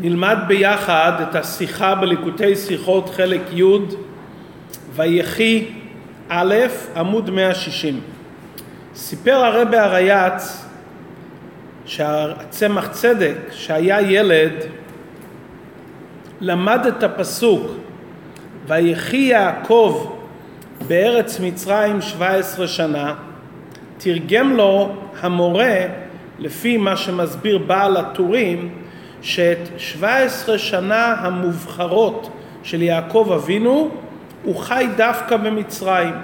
נלמד ביחד את השיחה בליקוטי שיחות חלק י' ויחי א' עמוד 160. סיפר הרבה הרייץ שהצמח צדק שהיה ילד למד את הפסוק ויחי יעקב בארץ מצרים 17 שנה תרגם לו המורה לפי מה שמסביר בעל הטורים שאת 17 שנה המובחרות של יעקב אבינו הוא חי דווקא במצרים.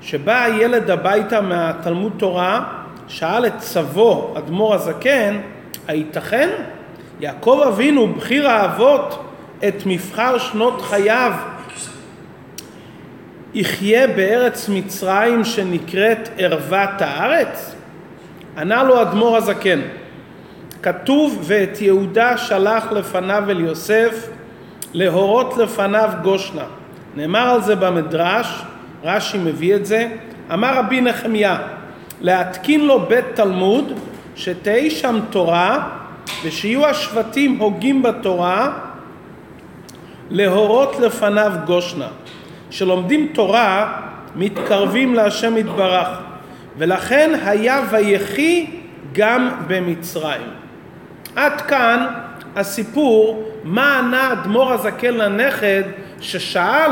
שבא הילד הביתה מהתלמוד תורה, שאל את סבו, אדמו"ר הזקן, הייתכן? יעקב אבינו, בחיר האבות, את מבחר שנות חייו, יחיה בארץ מצרים שנקראת ערוות הארץ? ענה לו אדמו"ר הזקן, כתוב ואת יהודה שלח לפניו אל יוסף להורות לפניו גושנה. נאמר על זה במדרש, רש"י מביא את זה, אמר רבי נחמיה להתקין לו בית תלמוד שתהי שם תורה ושיהיו השבטים הוגים בתורה להורות לפניו גושנה. שלומדים תורה מתקרבים להשם יתברך ולכן היה ויחי גם במצרים. עד כאן הסיפור מה ענה אדמו"ר הזקן לנכד ששאל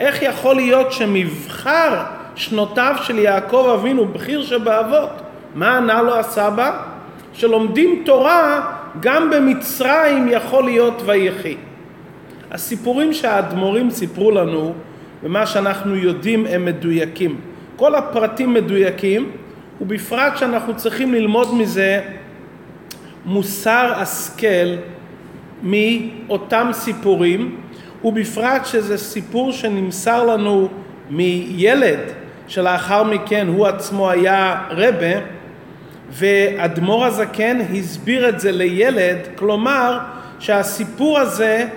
איך יכול להיות שמבחר שנותיו של יעקב אבינו בכיר שבאבות מה ענה לו הסבא? שלומדים תורה גם במצרים יכול להיות ויחי. הסיפורים שהאדמו"רים סיפרו לנו ומה שאנחנו יודעים הם מדויקים. כל הפרטים מדויקים ובפרט שאנחנו צריכים ללמוד מזה מוסר השכל מאותם סיפורים, ובפרט שזה סיפור שנמסר לנו מילד שלאחר מכן הוא עצמו היה רבה, ואדמו"ר הזקן הסביר את זה לילד, כלומר שהסיפור הזה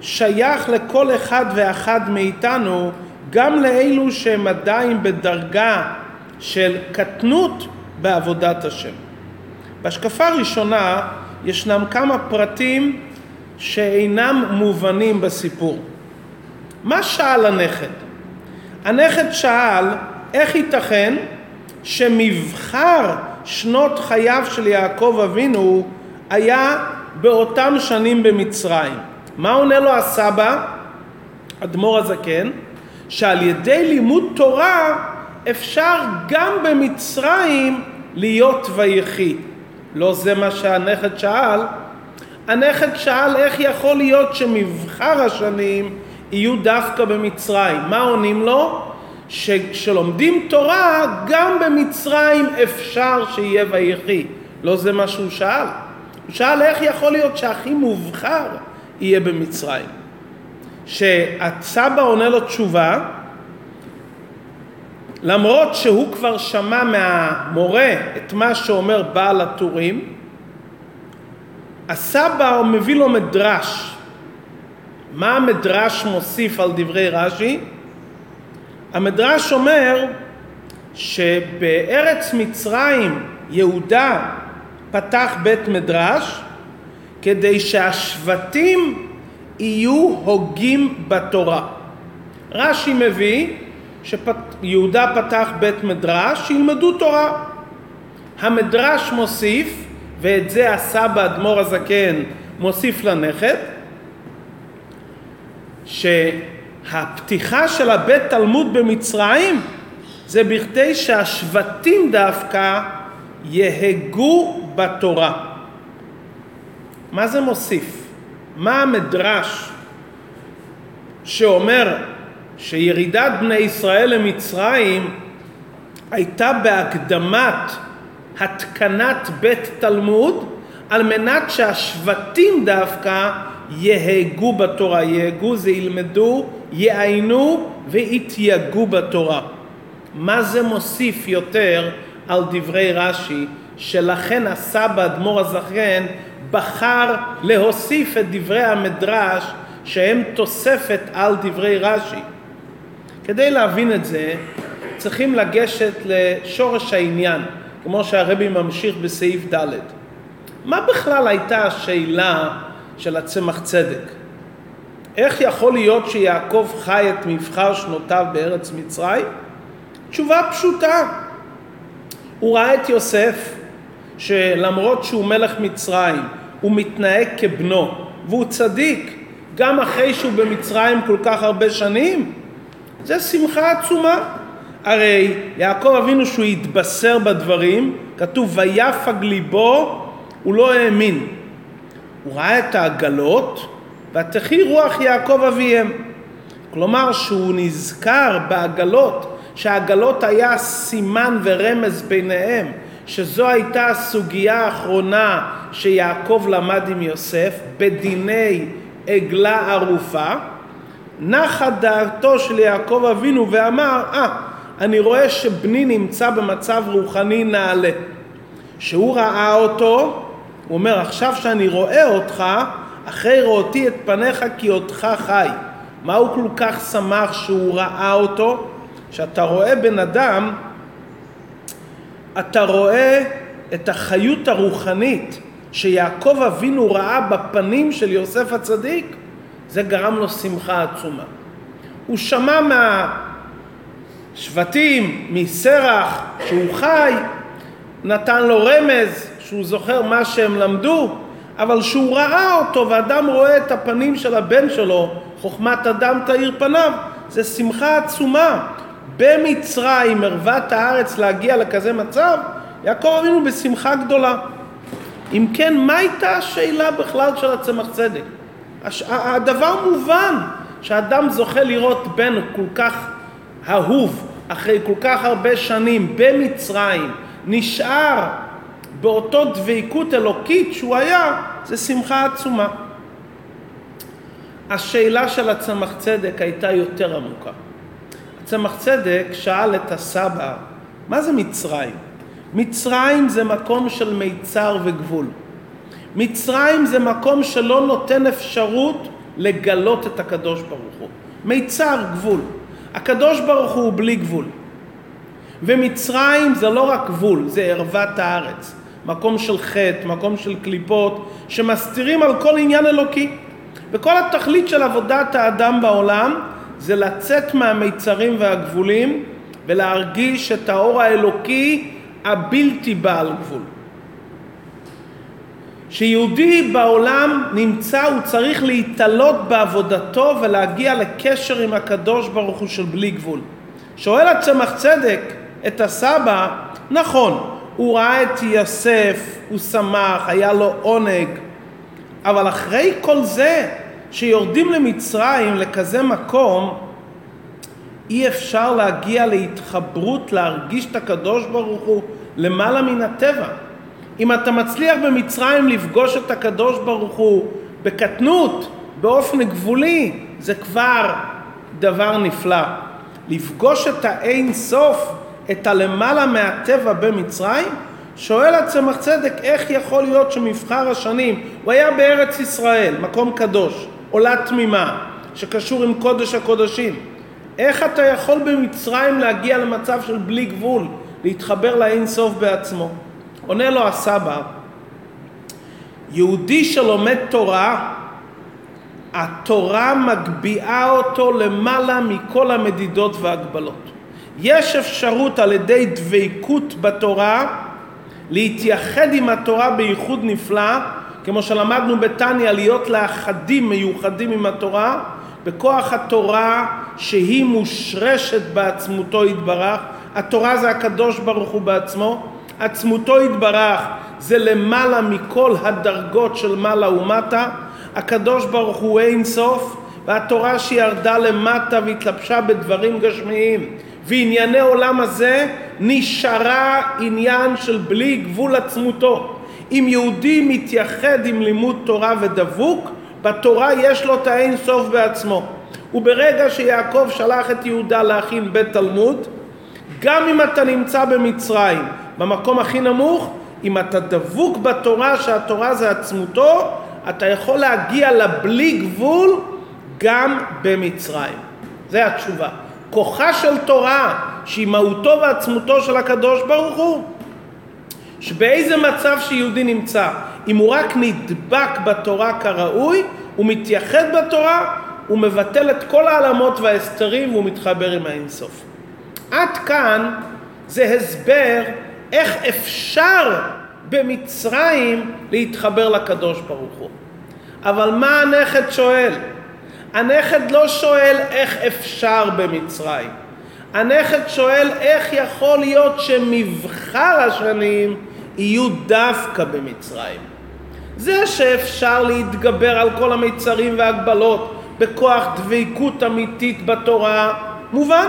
שייך לכל אחד ואחד מאיתנו, גם לאלו שהם עדיין בדרגה של קטנות בעבודת השם. בהשקפה הראשונה ישנם כמה פרטים שאינם מובנים בסיפור. מה שאל הנכד? הנכד שאל איך ייתכן שמבחר שנות חייו של יעקב אבינו היה באותם שנים במצרים. מה עונה לו הסבא, אדמו"ר הזקן? שעל ידי לימוד תורה אפשר גם במצרים להיות ויחי. לא זה מה שהנכד שאל. הנכד שאל איך יכול להיות שמבחר השנים יהיו דווקא במצרים. מה עונים לו? שכשלומדים תורה גם במצרים אפשר שיהיה ויחי. לא זה מה שהוא שאל. הוא שאל איך יכול להיות שהכי מובחר יהיה במצרים. שהסבא עונה לו תשובה למרות שהוא כבר שמע מהמורה את מה שאומר בעל הטורים, הסבא מביא לו מדרש. מה המדרש מוסיף על דברי רש"י? המדרש אומר שבארץ מצרים יהודה פתח בית מדרש כדי שהשבטים יהיו הוגים בתורה. רש"י מביא שיהודה פתח בית מדרש, שילמדו תורה. המדרש מוסיף, ואת זה הסבא אדמו"ר הזקן מוסיף לנכד, שהפתיחה של הבית תלמוד במצרים זה בכדי שהשבטים דווקא יהגו בתורה. מה זה מוסיף? מה המדרש שאומר שירידת בני ישראל למצרים הייתה בהקדמת התקנת בית תלמוד על מנת שהשבטים דווקא יהגו בתורה. יהגו זה ילמדו, יעיינו ויתייגעו בתורה. מה זה מוסיף יותר על דברי רש"י, שלכן הסבא אדמו"ר הזכן בחר להוסיף את דברי המדרש שהם תוספת על דברי רש"י. כדי להבין את זה צריכים לגשת לשורש העניין, כמו שהרבי ממשיך בסעיף ד'. מה בכלל הייתה השאלה של הצמח צדק. איך יכול להיות שיעקב חי את מבחר שנותיו בארץ מצרים? תשובה פשוטה. הוא ראה את יוסף, שלמרות שהוא מלך מצרים, הוא מתנהג כבנו, והוא צדיק, גם אחרי שהוא במצרים כל כך הרבה שנים. זה שמחה עצומה. הרי יעקב אבינו שהוא התבשר בדברים, כתוב ויפג ליבו, הוא לא האמין. הוא ראה את העגלות, ותחי רוח יעקב אביהם. כלומר שהוא נזכר בעגלות, שהעגלות היה סימן ורמז ביניהם, שזו הייתה הסוגיה האחרונה שיעקב למד עם יוסף בדיני עגלה ערופה, נחה דעתו של יעקב אבינו ואמר, אה, ah, אני רואה שבני נמצא במצב רוחני נעלה. שהוא ראה אותו, הוא אומר, עכשיו שאני רואה אותך, אחרי ראותי את פניך כי אותך חי. מה הוא כל כך שמח שהוא ראה אותו? שאתה רואה בן אדם, אתה רואה את החיות הרוחנית שיעקב אבינו ראה בפנים של יוסף הצדיק, זה גרם לו שמחה עצומה. הוא שמע מהשבטים, מסרח, שהוא חי, נתן לו רמז, שהוא זוכר מה שהם למדו, אבל כשהוא ראה אותו ואדם רואה את הפנים של הבן שלו, חוכמת אדם תאיר פניו, זה שמחה עצומה. במצרים, ערוות הארץ, להגיע לכזה מצב, יעקב אבינו בשמחה גדולה. אם כן, מה הייתה השאלה בכלל של הצמח צדק? הדבר מובן שאדם זוכה לראות בן כל כך אהוב אחרי כל כך הרבה שנים במצרים, נשאר באותו דבקות אלוקית שהוא היה, זה שמחה עצומה. השאלה של הצמח צדק הייתה יותר עמוקה. הצמח צדק שאל את הסבא, מה זה מצרים? מצרים זה מקום של מיצר וגבול. מצרים זה מקום שלא נותן אפשרות לגלות את הקדוש ברוך הוא. מיצר, גבול. הקדוש ברוך הוא בלי גבול. ומצרים זה לא רק גבול, זה ערוות הארץ. מקום של חטא, מקום של קליפות, שמסתירים על כל עניין אלוקי. וכל התכלית של עבודת האדם בעולם זה לצאת מהמיצרים והגבולים ולהרגיש את האור האלוקי הבלתי בעל גבול. שיהודי בעולם נמצא, הוא צריך להתעלות בעבודתו ולהגיע לקשר עם הקדוש ברוך הוא של בלי גבול. שואל הצמח צדק את הסבא, נכון, הוא ראה את יוסף, הוא שמח, היה לו עונג, אבל אחרי כל זה, שיורדים למצרים, לכזה מקום, אי אפשר להגיע להתחברות, להרגיש את הקדוש ברוך הוא למעלה מן הטבע. אם אתה מצליח במצרים לפגוש את הקדוש ברוך הוא בקטנות, באופן גבולי, זה כבר דבר נפלא. לפגוש את האין סוף, את הלמעלה מהטבע במצרים, שואל הצמח צדק איך יכול להיות שמבחר השנים, הוא היה בארץ ישראל, מקום קדוש, עולה תמימה, שקשור עם קודש הקודשים. איך אתה יכול במצרים להגיע למצב של בלי גבול, להתחבר לאין סוף בעצמו? עונה לו הסבא, יהודי שלומד תורה, התורה מגביהה אותו למעלה מכל המדידות והגבלות. יש אפשרות על ידי דבקות בתורה להתייחד עם התורה בייחוד נפלא, כמו שלמדנו בתניא, להיות לאחדים מיוחדים עם התורה, בכוח התורה שהיא מושרשת בעצמותו יתברך. התורה זה הקדוש ברוך הוא בעצמו, עצמותו יתברך זה למעלה מכל הדרגות של מעלה ומטה, הקדוש ברוך הוא אין סוף, והתורה שירדה למטה והתלבשה בדברים גשמיים וענייני עולם הזה נשארה עניין של בלי גבול עצמותו. אם יהודי מתייחד עם לימוד תורה ודבוק, בתורה יש לו את האין סוף בעצמו. וברגע שיעקב שלח את יהודה להכין בית תלמוד, גם אם אתה נמצא במצרים, במקום הכי נמוך, אם אתה דבוק בתורה שהתורה זה עצמותו, אתה יכול להגיע לבלי גבול גם במצרים. זה התשובה. כוחה של תורה, שהיא מהותו ועצמותו של הקדוש ברוך הוא, שבאיזה מצב שיהודי נמצא, אם הוא רק נדבק בתורה כראוי, הוא מתייחד בתורה, הוא מבטל את כל העלמות וההסתרים והוא מתחבר עם האינסוף. עד כאן זה הסבר איך אפשר במצרים להתחבר לקדוש ברוך הוא. אבל מה הנכד שואל? הנכד לא שואל איך אפשר במצרים. הנכד שואל איך יכול להיות שמבחר השנים יהיו דווקא במצרים. זה שאפשר להתגבר על כל המיצרים והגבלות בכוח דבקות אמיתית בתורה, מובן.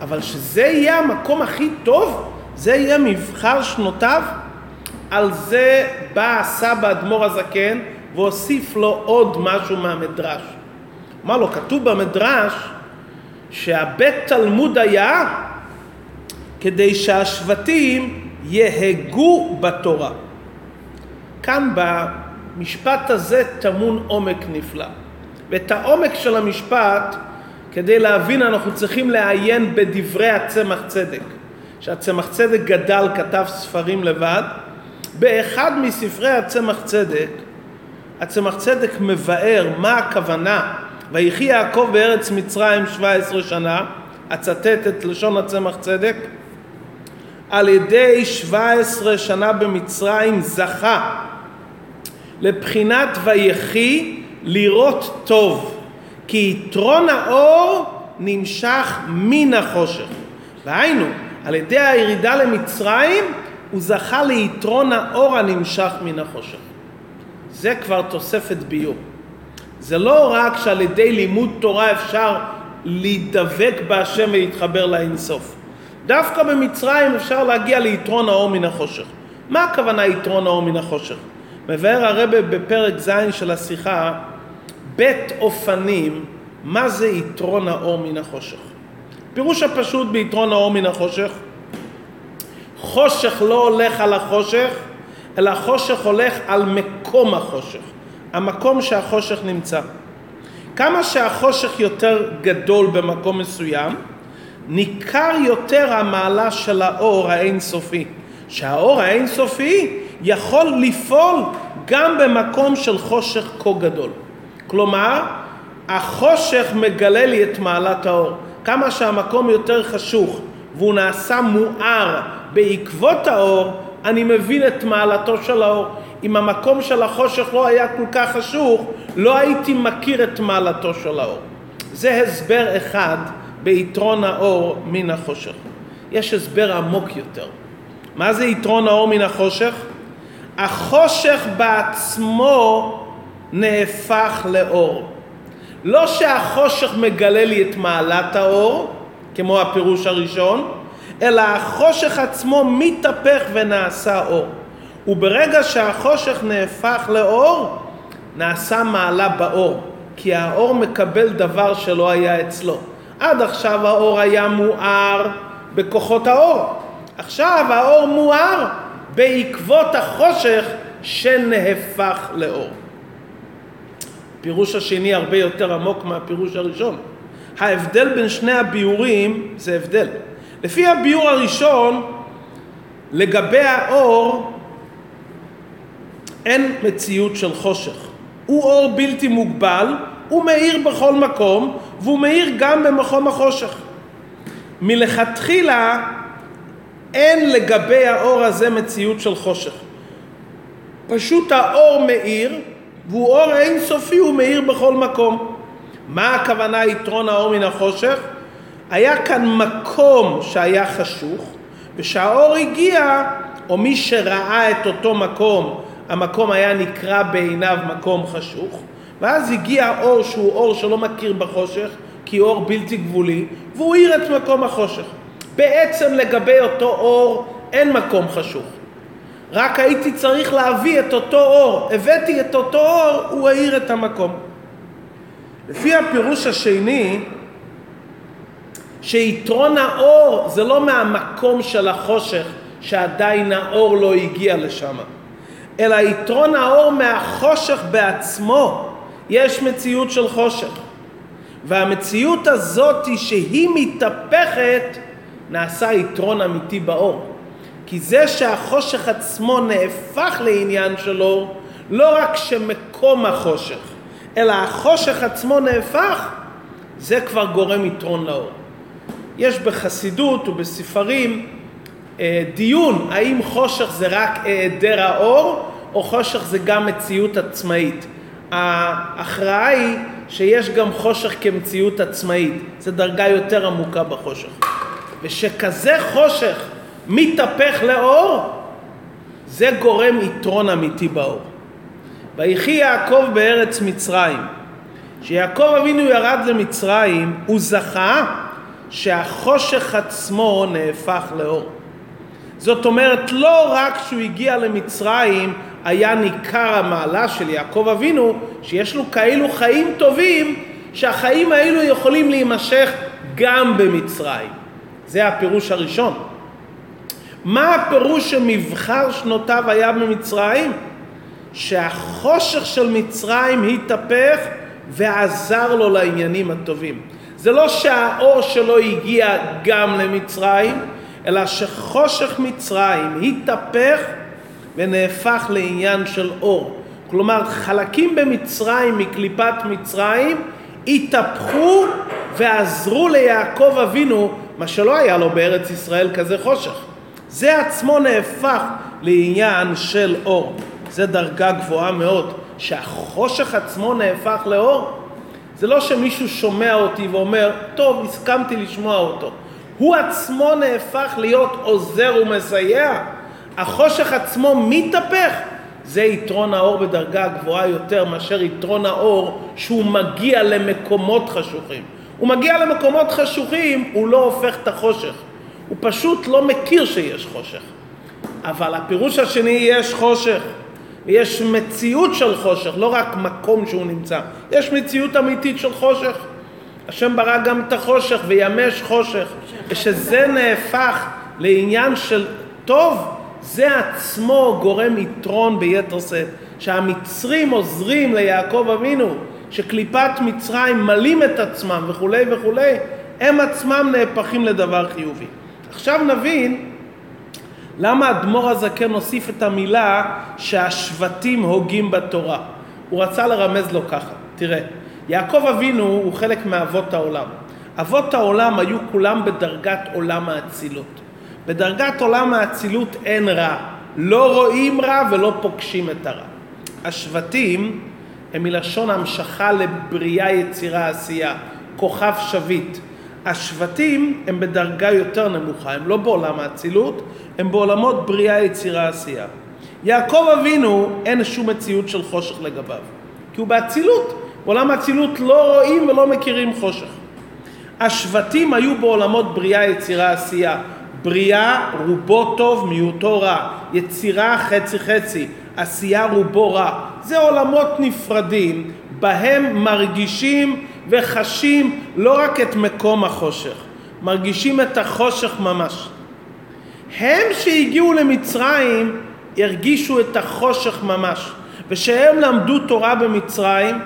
אבל שזה יהיה המקום הכי טוב, זה יהיה מבחר שנותיו, על זה בא הסבא אדמו"ר הזקן והוסיף לו עוד משהו מהמדרש. אמר לו, כתוב במדרש שהבית תלמוד היה כדי שהשבטים יהגו בתורה. כאן במשפט הזה טמון עומק נפלא. ואת העומק של המשפט, כדי להבין, אנחנו צריכים לעיין בדברי הצמח צדק. שהצמח צדק גדל, כתב ספרים לבד. באחד מספרי הצמח צדק, הצמח צדק מבאר מה הכוונה ויחי יעקב בארץ מצרים 17 שנה, אצטט את לשון הצמח צדק, על ידי 17 שנה במצרים זכה לבחינת ויחי לראות טוב, כי יתרון האור נמשך מן החושך. והיינו, על ידי הירידה למצרים הוא זכה ליתרון האור הנמשך מן החושך. זה כבר תוספת ביור. זה לא רק שעל ידי לימוד תורה אפשר להידבק בהשם ולהתחבר לאינסוף. דווקא במצרים אפשר להגיע ליתרון האור מן החושך. מה הכוונה יתרון האור מן החושך? מבאר הרבה בפרק ז' של השיחה, בית אופנים, מה זה יתרון האור מן החושך? פירוש הפשוט ביתרון האור מן החושך, חושך לא הולך על החושך, אלא חושך הולך על מקום החושך. המקום שהחושך נמצא. כמה שהחושך יותר גדול במקום מסוים, ניכר יותר המעלה של האור האינסופי. שהאור האינסופי יכול לפעול גם במקום של חושך כה גדול. כלומר, החושך מגלה לי את מעלת האור. כמה שהמקום יותר חשוך והוא נעשה מואר בעקבות האור, אני מבין את מעלתו של האור. אם המקום של החושך לא היה כל כך חשוך, לא הייתי מכיר את מעלתו של האור. זה הסבר אחד ביתרון האור מן החושך. יש הסבר עמוק יותר. מה זה יתרון האור מן החושך? החושך בעצמו נהפך לאור. לא שהחושך מגלה לי את מעלת האור, כמו הפירוש הראשון, אלא החושך עצמו מתהפך ונעשה אור. וברגע שהחושך נהפך לאור, נעשה מעלה באור, כי האור מקבל דבר שלא היה אצלו. עד עכשיו האור היה מואר בכוחות האור. עכשיו האור מואר בעקבות החושך שנהפך לאור. הפירוש השני הרבה יותר עמוק מהפירוש הראשון. ההבדל בין שני הביאורים זה הבדל. לפי הביאור הראשון, לגבי האור, אין מציאות של חושך. הוא אור בלתי מוגבל, הוא מאיר בכל מקום, והוא מאיר גם במקום החושך. מלכתחילה אין לגבי האור הזה מציאות של חושך. פשוט האור מאיר, והוא אור אינסופי, הוא מאיר בכל מקום. מה הכוונה יתרון האור מן החושך? היה כאן מקום שהיה חשוך, וכשהאור הגיע, או מי שראה את אותו מקום, המקום היה נקרא בעיניו מקום חשוך, ואז הגיע אור שהוא אור שלא מכיר בחושך, כי אור בלתי גבולי, והוא האיר את מקום החושך. בעצם לגבי אותו אור אין מקום חשוך. רק הייתי צריך להביא את אותו אור. הבאתי את אותו אור, הוא האיר את המקום. לפי הפירוש השני, שיתרון האור זה לא מהמקום של החושך, שעדיין האור לא הגיע לשם, אלא יתרון האור מהחושך בעצמו. יש מציאות של חושך. והמציאות הזאת שהיא מתהפכת, נעשה יתרון אמיתי באור. כי זה שהחושך עצמו נהפך לעניין שלו, לא רק שמקום החושך, אלא החושך עצמו נהפך, זה כבר גורם יתרון לאור. יש בחסידות ובספרים אה, דיון האם חושך זה רק היעדר האור או חושך זה גם מציאות עצמאית. ההכרעה היא שיש גם חושך כמציאות עצמאית, זו דרגה יותר עמוקה בחושך. ושכזה חושך מתהפך לאור, זה גורם יתרון אמיתי באור. ויחי יעקב בארץ מצרים. כשיעקב אבינו ירד למצרים, הוא זכה שהחושך עצמו נהפך לאור. זאת אומרת, לא רק שהוא הגיע למצרים, היה ניכר המעלה של יעקב אבינו, שיש לו כאילו חיים טובים, שהחיים האלו יכולים להימשך גם במצרים. זה הפירוש הראשון. מה הפירוש שמבחר שנותיו היה במצרים? שהחושך של מצרים התהפך ועזר לו לעניינים הטובים. זה לא שהאור שלו הגיע גם למצרים, אלא שחושך מצרים התהפך ונהפך לעניין של אור. כלומר, חלקים במצרים, מקליפת מצרים, התהפכו ועזרו ליעקב אבינו, מה שלא היה לו בארץ ישראל כזה חושך. זה עצמו נהפך לעניין של אור. זה דרגה גבוהה מאוד. שהחושך עצמו נהפך לאור. זה לא שמישהו שומע אותי ואומר, טוב, הסכמתי לשמוע אותו. הוא עצמו נהפך להיות עוזר ומסייע. החושך עצמו מתהפך. זה יתרון האור בדרגה גבוהה יותר מאשר יתרון האור שהוא מגיע למקומות חשוכים. הוא מגיע למקומות חשוכים, הוא לא הופך את החושך. הוא פשוט לא מכיר שיש חושך. אבל הפירוש השני, יש חושך. ויש מציאות של חושך, לא רק מקום שהוא נמצא. יש מציאות אמיתית של חושך. השם ברא גם את החושך וימש חושך. ושזה נהפך לעניין של טוב, זה עצמו גורם יתרון ביתר שאת. שהמצרים עוזרים ליעקב אבינו, שקליפת מצרים מלים את עצמם וכולי וכולי, הם עצמם נהפכים לדבר חיובי. עכשיו נבין למה אדמו"ר הזקן הוסיף את המילה שהשבטים הוגים בתורה? הוא רצה לרמז לו ככה, תראה, יעקב אבינו הוא חלק מאבות העולם. אבות העולם היו כולם בדרגת עולם האצילות. בדרגת עולם האצילות אין רע. לא רואים רע ולא פוגשים את הרע. השבטים הם מלשון המשכה לבריאה, יצירה, עשייה. כוכב שביט. השבטים הם בדרגה יותר נמוכה, הם לא בעולם האצילות, הם בעולמות בריאה, יצירה, עשייה. יעקב אבינו, אין שום מציאות של חושך לגביו, כי הוא באצילות. בעולם האצילות לא רואים ולא מכירים חושך. השבטים היו בעולמות בריאה, יצירה, עשייה. בריאה רובו טוב, מיעוטו רע. יצירה חצי חצי, עשייה רובו רע. זה עולמות נפרדים, בהם מרגישים וחשים לא רק את מקום החושך, מרגישים את החושך ממש. הם שהגיעו למצרים הרגישו את החושך ממש, ושהם למדו תורה במצרים,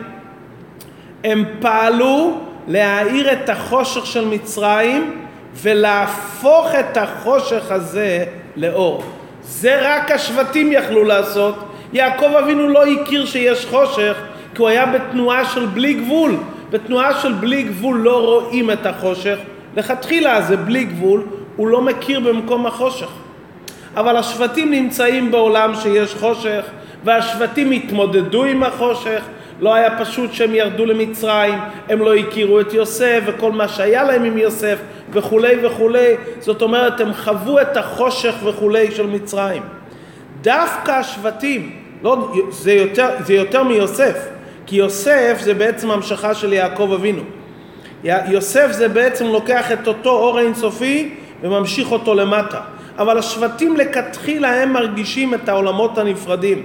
הם פעלו להאיר את החושך של מצרים ולהפוך את החושך הזה לאור. זה רק השבטים יכלו לעשות. יעקב אבינו לא הכיר שיש חושך, כי הוא היה בתנועה של בלי גבול. בתנועה של בלי גבול לא רואים את החושך. לכתחילה זה בלי גבול, הוא לא מכיר במקום החושך. אבל השבטים נמצאים בעולם שיש חושך, והשבטים התמודדו עם החושך. לא היה פשוט שהם ירדו למצרים, הם לא הכירו את יוסף וכל מה שהיה להם עם יוסף וכולי וכולי. זאת אומרת, הם חוו את החושך וכולי של מצרים. דווקא השבטים, לא, זה, יותר, זה יותר מיוסף, כי יוסף זה בעצם המשכה של יעקב אבינו. יוסף זה בעצם לוקח את אותו אור אינסופי וממשיך אותו למטה. אבל השבטים לכתחילה הם מרגישים את העולמות הנפרדים.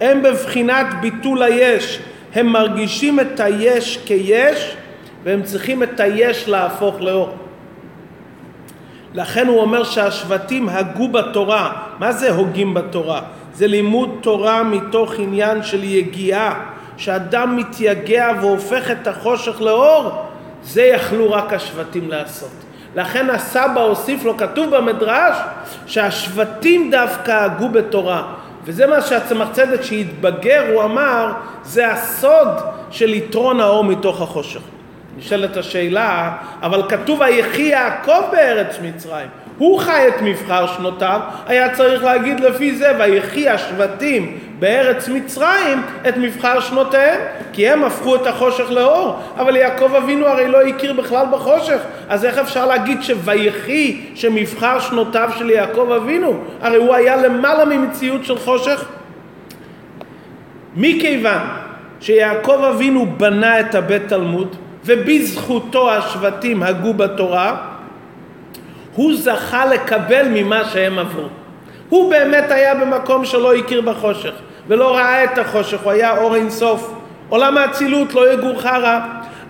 הם בבחינת ביטול היש. הם מרגישים את היש כיש והם צריכים את היש להפוך לאור. לכן הוא אומר שהשבטים הגו בתורה. מה זה הוגים בתורה? זה לימוד תורה מתוך עניין של יגיעה. שאדם מתייגע והופך את החושך לאור, זה יכלו רק השבטים לעשות. לכן הסבא הוסיף לו, כתוב במדרש, שהשבטים דווקא הגו בתורה. וזה מה שהצמח צדק שהתבגר, הוא אמר, זה הסוד של יתרון האור מתוך החושך. נשאלת השאלה, אבל כתוב ויחי יעקב בארץ מצרים. הוא חי את מבחר שנותיו, היה צריך להגיד לפי זה, ויחי השבטים בארץ מצרים את מבחר שנותיהם, כי הם הפכו את החושך לאור, אבל יעקב אבינו הרי לא הכיר בכלל בחושך, אז איך אפשר להגיד שויחי שמבחר שנותיו של יעקב אבינו? הרי הוא היה למעלה ממציאות של חושך. מכיוון שיעקב אבינו בנה את הבית תלמוד, ובזכותו השבטים הגו בתורה, הוא זכה לקבל ממה שהם עברו. הוא באמת היה במקום שלא הכיר בחושך, ולא ראה את החושך, הוא היה אור אינסוף. עולם האצילות לא יגור חרא.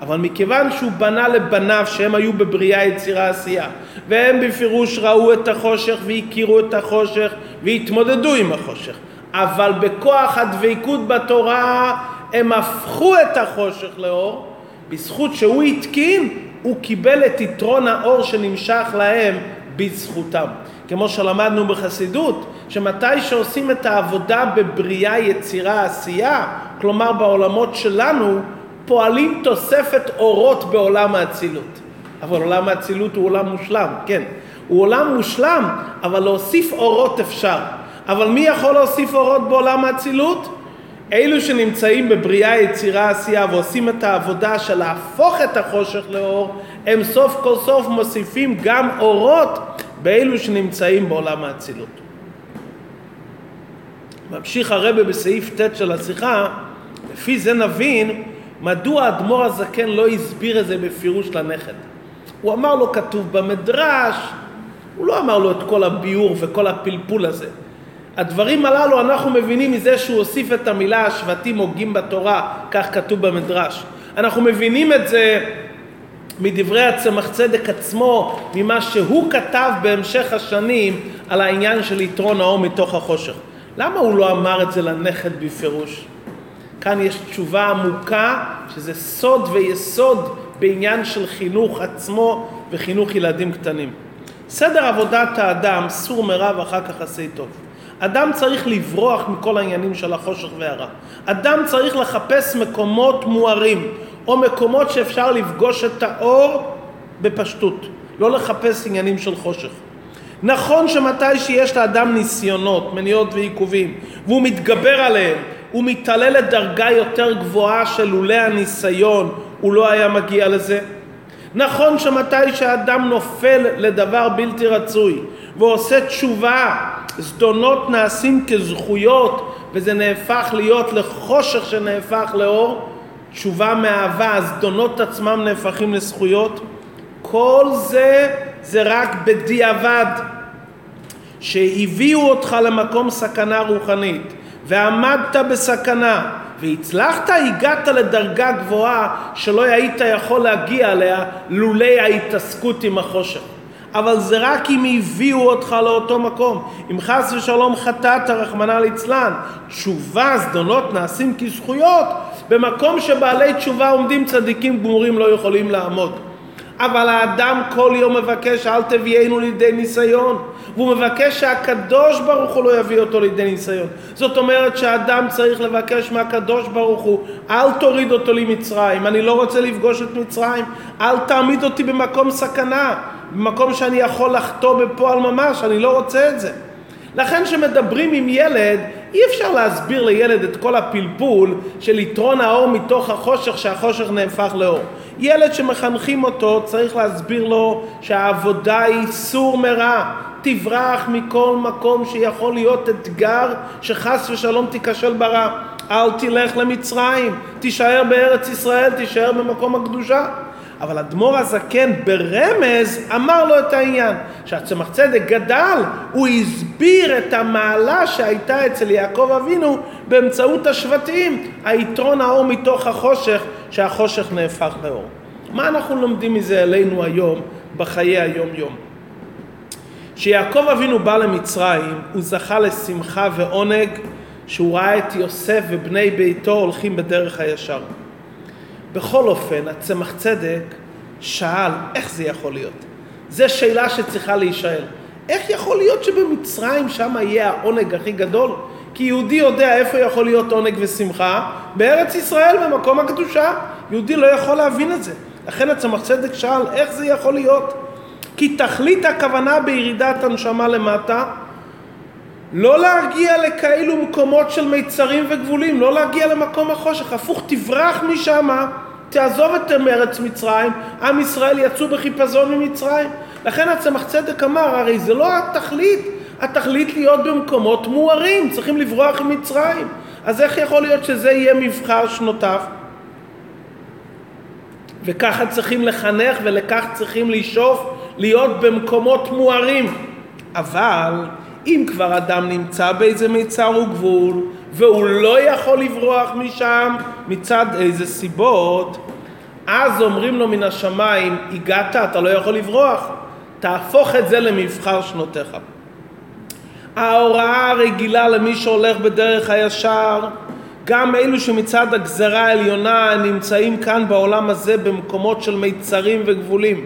אבל מכיוון שהוא בנה לבניו שהם היו בבריאה יצירה עשייה והם בפירוש ראו את החושך והכירו את החושך והתמודדו עם החושך אבל בכוח הדבקות בתורה הם הפכו את החושך לאור בזכות שהוא התקין הוא קיבל את יתרון האור שנמשך להם בזכותם. כמו שלמדנו בחסידות, שמתי שעושים את העבודה בבריאה, יצירה, עשייה, כלומר בעולמות שלנו, פועלים תוספת אורות בעולם האצילות. אבל עולם האצילות הוא עולם מושלם, כן. הוא עולם מושלם, אבל להוסיף אורות אפשר. אבל מי יכול להוסיף אורות בעולם האצילות? אלו שנמצאים בבריאה, יצירה, עשייה ועושים את העבודה של להפוך את החושך לאור, הם סוף כל סוף מוסיפים גם אורות באלו שנמצאים בעולם האצילות. ממשיך הרבה בסעיף ט' של השיחה, לפי זה נבין מדוע האדמו"ר הזקן לא הסביר את זה בפירוש לנכד. הוא אמר לו כתוב במדרש, הוא לא אמר לו את כל הביאור וכל הפלפול הזה. הדברים הללו אנחנו מבינים מזה שהוא הוסיף את המילה השבטים הוגים בתורה, כך כתוב במדרש. אנחנו מבינים את זה מדברי הצמח צדק עצמו, ממה שהוא כתב בהמשך השנים על העניין של יתרון האור מתוך החושך. למה הוא לא אמר את זה לנכד בפירוש? כאן יש תשובה עמוקה שזה סוד ויסוד בעניין של חינוך עצמו וחינוך ילדים קטנים. סדר עבודת האדם, סור מרע ואחר כך עשה טוב. אדם צריך לברוח מכל העניינים של החושך והרע. אדם צריך לחפש מקומות מוארים, או מקומות שאפשר לפגוש את האור בפשטות, לא לחפש עניינים של חושך. נכון שמתי שיש לאדם ניסיונות, מניעות ועיכובים, והוא מתגבר עליהם, הוא מתעלה לדרגה יותר גבוהה של לולא הניסיון, הוא לא היה מגיע לזה. נכון שמתי שאדם נופל לדבר בלתי רצוי ועושה תשובה, זדונות נעשים כזכויות וזה נהפך להיות לחושך שנהפך לאור, תשובה מאהבה, הזדונות עצמם נהפכים לזכויות. כל זה זה רק בדיעבד, שהביאו אותך למקום סכנה רוחנית ועמדת בסכנה והצלחת, הגעת לדרגה גבוהה שלא היית יכול להגיע אליה לולא ההתעסקות עם החושך. אבל זה רק אם הביאו אותך לאותו מקום. אם חס ושלום חטאת, רחמנא ליצלן, תשובה, זדונות נעשים כזכויות, במקום שבעלי תשובה עומדים צדיקים גמורים לא יכולים לעמוד. אבל האדם כל יום מבקש אל תביאנו לידי ניסיון והוא מבקש שהקדוש ברוך הוא לא יביא אותו לידי ניסיון זאת אומרת שהאדם צריך לבקש מהקדוש ברוך הוא אל תוריד אותו למצרים אני לא רוצה לפגוש את מצרים אל תעמיד אותי במקום סכנה במקום שאני יכול לחטוא בפועל ממש אני לא רוצה את זה לכן כשמדברים עם ילד, אי אפשר להסביר לילד את כל הפלפול של יתרון האור מתוך החושך שהחושך נהפך לאור. ילד שמחנכים אותו צריך להסביר לו שהעבודה היא סור מרע. תברח מכל מקום שיכול להיות אתגר שחס ושלום תיכשל ברע. אל תלך למצרים, תישאר בארץ ישראל, תישאר במקום הקדושה. אבל אדמו"ר הזקן ברמז אמר לו את העניין. כשהצמח צדק גדל, הוא הסביר את המעלה שהייתה אצל יעקב אבינו באמצעות השבטים, היתרון האור מתוך החושך, שהחושך נהפך לאור. מה אנחנו לומדים מזה אלינו היום, בחיי היום-יום? כשיעקב אבינו בא למצרים, הוא זכה לשמחה ועונג שהוא ראה את יוסף ובני ביתו הולכים בדרך הישר. בכל אופן, הצמח צדק שאל איך זה יכול להיות. זו שאלה שצריכה להישאל. איך יכול להיות שבמצרים שם יהיה העונג הכי גדול? כי יהודי יודע איפה יכול להיות עונג ושמחה, בארץ ישראל, במקום הקדושה. יהודי לא יכול להבין את זה. לכן הצמח צדק שאל, איך זה יכול להיות? כי תכלית הכוונה בירידת הנשמה למטה, לא להגיע לכאלו מקומות של מיצרים וגבולים, לא להגיע למקום החושך, הפוך, תברח משם, תעזוב את ארץ מצרים, עם ישראל יצאו בחיפזון ממצרים. לכן הצמח צדק אמר, הרי זה לא התכלית, התכלית להיות במקומות מוארים, צריכים לברוח ממצרים. אז איך יכול להיות שזה יהיה מבחר שנותיו? וככה צריכים לחנך ולכך צריכים לשאוף להיות במקומות מוארים. אבל אם כבר אדם נמצא באיזה מיצר וגבול והוא לא יכול לברוח משם מצד איזה סיבות, אז אומרים לו מן השמיים, הגעת, אתה לא יכול לברוח, תהפוך את זה למבחר שנותיך. ההוראה הרגילה למי שהולך בדרך הישר, גם אלו שמצד הגזרה העליונה נמצאים כאן בעולם הזה במקומות של מיצרים וגבולים,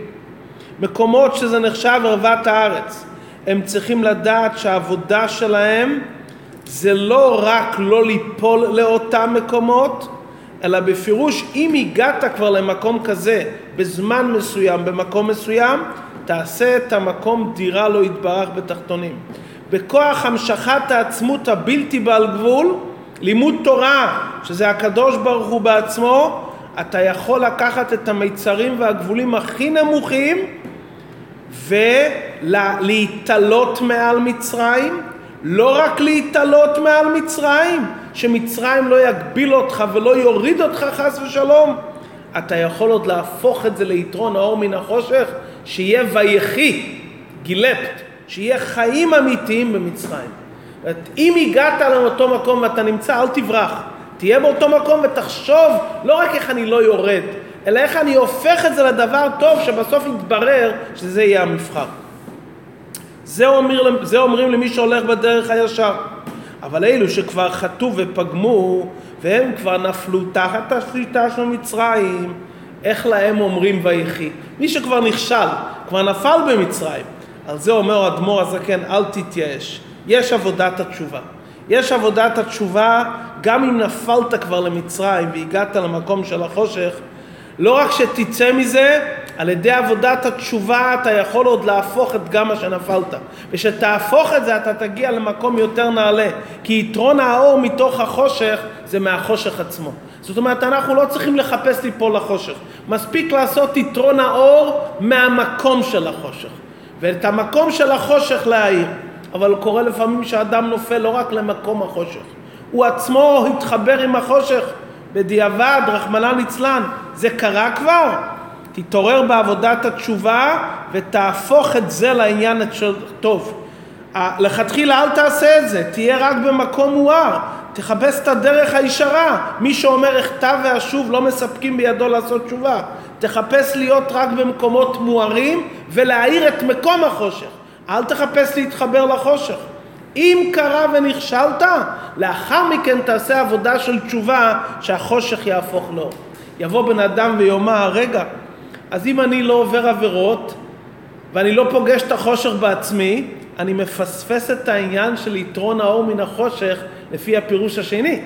מקומות שזה נחשב ערוות הארץ. הם צריכים לדעת שהעבודה שלהם זה לא רק לא ליפול לאותם מקומות, אלא בפירוש אם הגעת כבר למקום כזה בזמן מסוים, במקום מסוים, תעשה את המקום דירה לא יתברך בתחתונים. בכוח המשכת העצמות הבלתי בעל גבול, לימוד תורה, שזה הקדוש ברוך הוא בעצמו, אתה יכול לקחת את המיצרים והגבולים הכי נמוכים ולהתעלות מעל מצרים, לא רק להתעלות מעל מצרים, שמצרים לא יגביל אותך ולא יוריד אותך חס ושלום, אתה יכול עוד להפוך את זה ליתרון האור מן החושך, שיהיה ויחי, גילפט, שיהיה חיים אמיתיים במצרים. אם הגעת לאותו מקום ואתה נמצא, אל תברח. תהיה באותו מקום ותחשוב לא רק איך אני לא יורד, אלא איך אני הופך את זה לדבר טוב שבסוף יתברר שזה יהיה המבחר. זה, אומר, זה אומרים למי שהולך בדרך הישר. אבל אלו שכבר חטאו ופגמו והם כבר נפלו תחת השליטה של מצרים, איך להם אומרים ויחי? מי שכבר נכשל, כבר נפל במצרים, על זה אומר האדמו"ר הזקן, אל תתייאש. יש עבודת התשובה. יש עבודת התשובה, גם אם נפלת כבר למצרים והגעת למקום של החושך, לא רק שתצא מזה, על ידי עבודת התשובה אתה יכול עוד להפוך את גם מה שנפלת. ושתהפוך את זה אתה תגיע למקום יותר נעלה. כי יתרון האור מתוך החושך זה מהחושך עצמו. זאת אומרת, אנחנו לא צריכים לחפש ליפול לחושך. מספיק לעשות יתרון האור מהמקום של החושך. ואת המקום של החושך להאיר. אבל קורה לפעמים שאדם נופל לא רק למקום החושך. הוא עצמו התחבר עם החושך. בדיעבד, רחמנא ליצלן, זה קרה כבר? תתעורר בעבודת התשובה ותהפוך את זה לעניין טוב. לכתחילה אל תעשה את זה, תהיה רק במקום מואר, תחפש את הדרך הישרה. מי שאומר אחטא ואשוב לא מספקים בידו לעשות תשובה. תחפש להיות רק במקומות מוארים ולהאיר את מקום החושך. אל תחפש להתחבר לחושך. אם קרה ונכשלת, לאחר מכן תעשה עבודה של תשובה שהחושך יהפוך לו. יבוא בן אדם ויאמר, רגע, אז אם אני לא עובר עבירות ואני לא פוגש את החושך בעצמי, אני מפספס את העניין של יתרון האור מן החושך לפי הפירוש השני.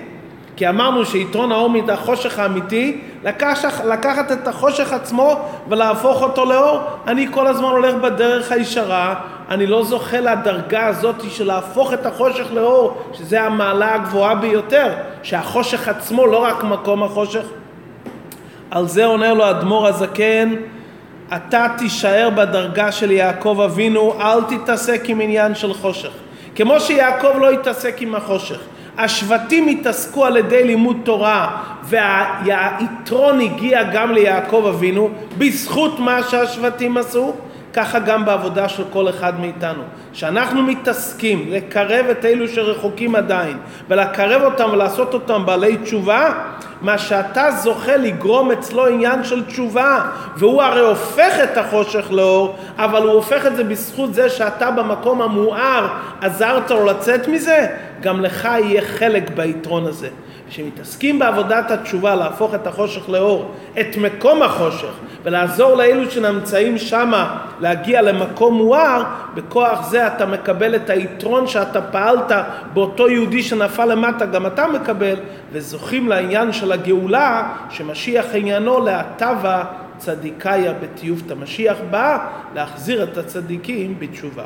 כי אמרנו שיתרון האור מן החושך האמיתי, לקח, לקחת את החושך עצמו ולהפוך אותו לאור. אני כל הזמן הולך בדרך הישרה, אני לא זוכה לדרגה הזאת של להפוך את החושך לאור, שזה המעלה הגבוהה ביותר, שהחושך עצמו לא רק מקום החושך. על זה עונה לו אדמו"ר הזקן, אתה תישאר בדרגה של יעקב אבינו, אל תתעסק עם עניין של חושך. כמו שיעקב לא התעסק עם החושך. השבטים התעסקו על ידי לימוד תורה והיתרון הגיע גם ליעקב אבינו בזכות מה שהשבטים עשו ככה גם בעבודה של כל אחד מאיתנו. שאנחנו מתעסקים לקרב את אלו שרחוקים עדיין ולקרב אותם ולעשות אותם בעלי תשובה, מה שאתה זוכה לגרום אצלו עניין של תשובה והוא הרי הופך את החושך לאור אבל הוא הופך את זה בזכות זה שאתה במקום המואר עזרת לו לצאת מזה גם לך יהיה חלק ביתרון הזה שמתעסקים בעבודת התשובה להפוך את החושך לאור, את מקום החושך, ולעזור לאלו שנמצאים שמה להגיע למקום מואר, בכוח זה אתה מקבל את היתרון שאתה פעלת באותו יהודי שנפל למטה, גם אתה מקבל, וזוכים לעניין של הגאולה, שמשיח עניינו להטבה צדיקיה בטיוב. המשיח בא להחזיר את הצדיקים בתשובה.